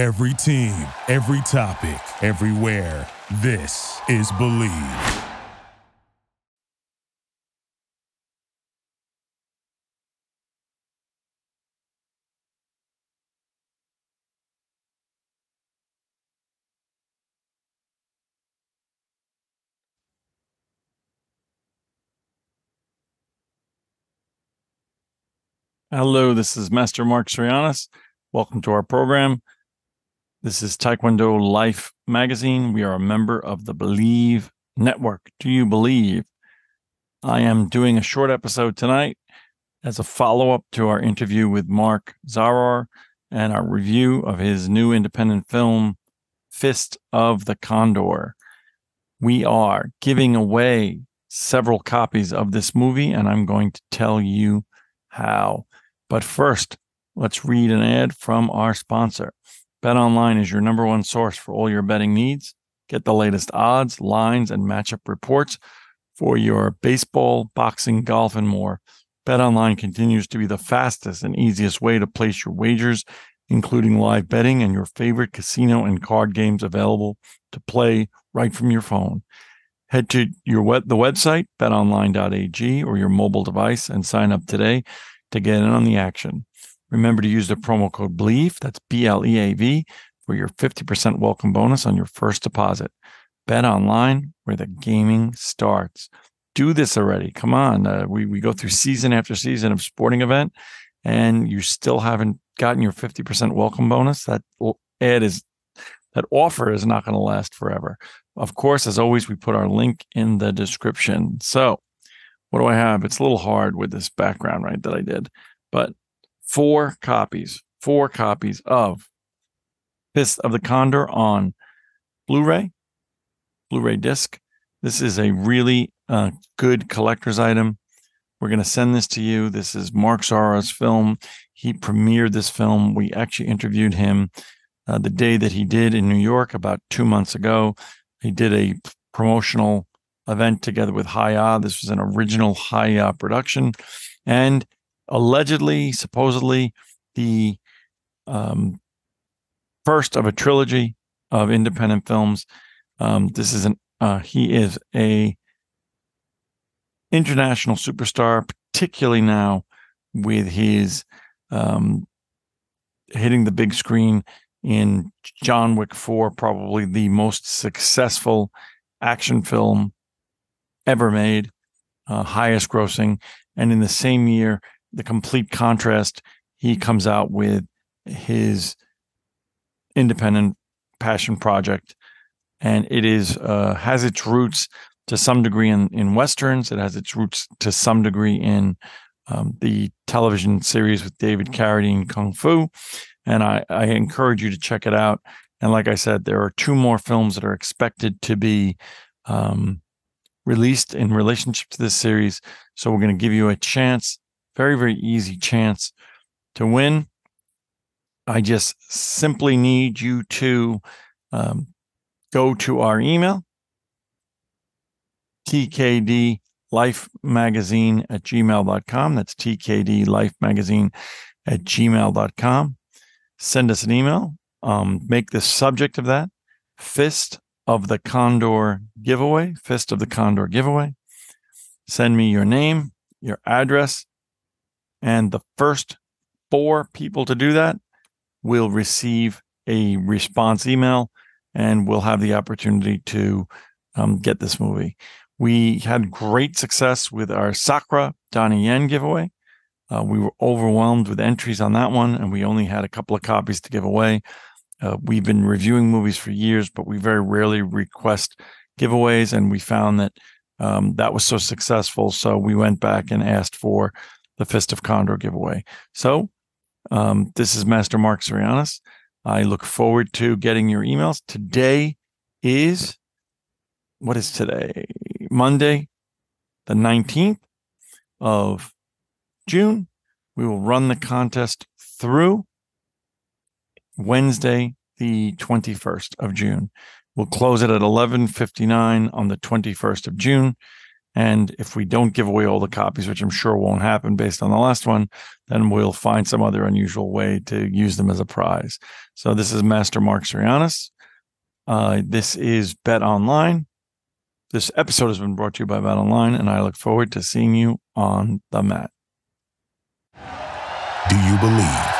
Every team, every topic, everywhere. This is Bleav. Hello, this is Master Mark Sorianis. Welcome to our program. This is Taekwondo Life Magazine. We are a member of the Bleav Network. Do you believe? I am doing a short episode tonight as a follow up to our interview with Mark Zaror and our review of his new independent film, Fist of the Condor. We are giving away several copies of this movie, and I'm going to tell you how. But first, let's read an ad from our sponsor. BetOnline is your number one source for all your betting needs. Get the latest odds, lines, and matchup reports for your baseball, boxing, golf, and more. BetOnline continues to be the fastest and easiest way to place your wagers, including live betting and your favorite casino and card games available to play right from your phone. Head to your web, the website betonline.ag or your mobile device and sign up today to get in on the action. Remember to use the promo code BLEAV, that's B L E A V, for your 50% welcome bonus on your first deposit. Bet online where the gaming starts. Do this already. Come on. Uh, we, we go through season after season of sporting event and you still haven't gotten your 50% welcome bonus. That ad is, that offer is not going to last forever. Of course, as always, we put our link in the description. So, what do I have? It's a little hard with this background, right? That I did, but four copies, four copies of Fist of the Condor on Blu-ray, Blu-ray disc. This is a really uh, good collector's item. We're going to send this to you. This is Mark Zaror's film. He premiered this film. We actually interviewed him uh, the day that he did in New York about two months ago. He did a promotional event together with Hi-YAH. This was an original Hi-YAH production. And allegedly, supposedly, the um, first of a trilogy of independent films. Um, this is an uh, he is a international superstar, particularly now with his um, hitting the big screen in John Wick 4, probably the most successful action film ever made, uh, highest grossing. And in the same year, the complete contrast, he comes out with his independent passion project. And it is uh, has its roots to some degree in, in westerns. It has its roots to some degree in um, the television series with David Carradine, Kung Fu. And I, I encourage you to check it out. And like I said, there are two more films that are expected to be um, released in relationship to this series. So we're going to give you a chance, very, very easy chance to win. I just simply need you to um, go to our email, TKD Life Magazine at gmail.com. That's TKD Life Magazine at gmail.com. Send us an email. Um, make the subject of that Fist of the Condor giveaway, Fist of the Condor giveaway. Send me your name, your address, and the first four people to do that will receive a response email and we'll have the opportunity to um, get this movie. We had great success with our Sakra Donnie Yen giveaway. Uh, we were overwhelmed with entries on that one, and we only had a couple of copies to give away. Uh, we've been reviewing movies for years, but we very rarely request giveaways, and we found that um, that was so successful. So we went back and asked for the Fist of Condor giveaway. So um, this is Master Mark Sorianis. I look forward to getting your emails. Today is what is today? Monday, the 19th of June. We will run the contest through Wednesday, the 21st of June. We'll close it at 11:59 on the 21st of June. And if we don't give away all the copies, which I'm sure won't happen based on the last one, then we'll find some other unusual way to use them as a prize. So this is Master Mark Sirianis. Uh, this is Bet Online. This episode has been brought to you by Bet Online, and I look forward to seeing you on the mat. Do you believe?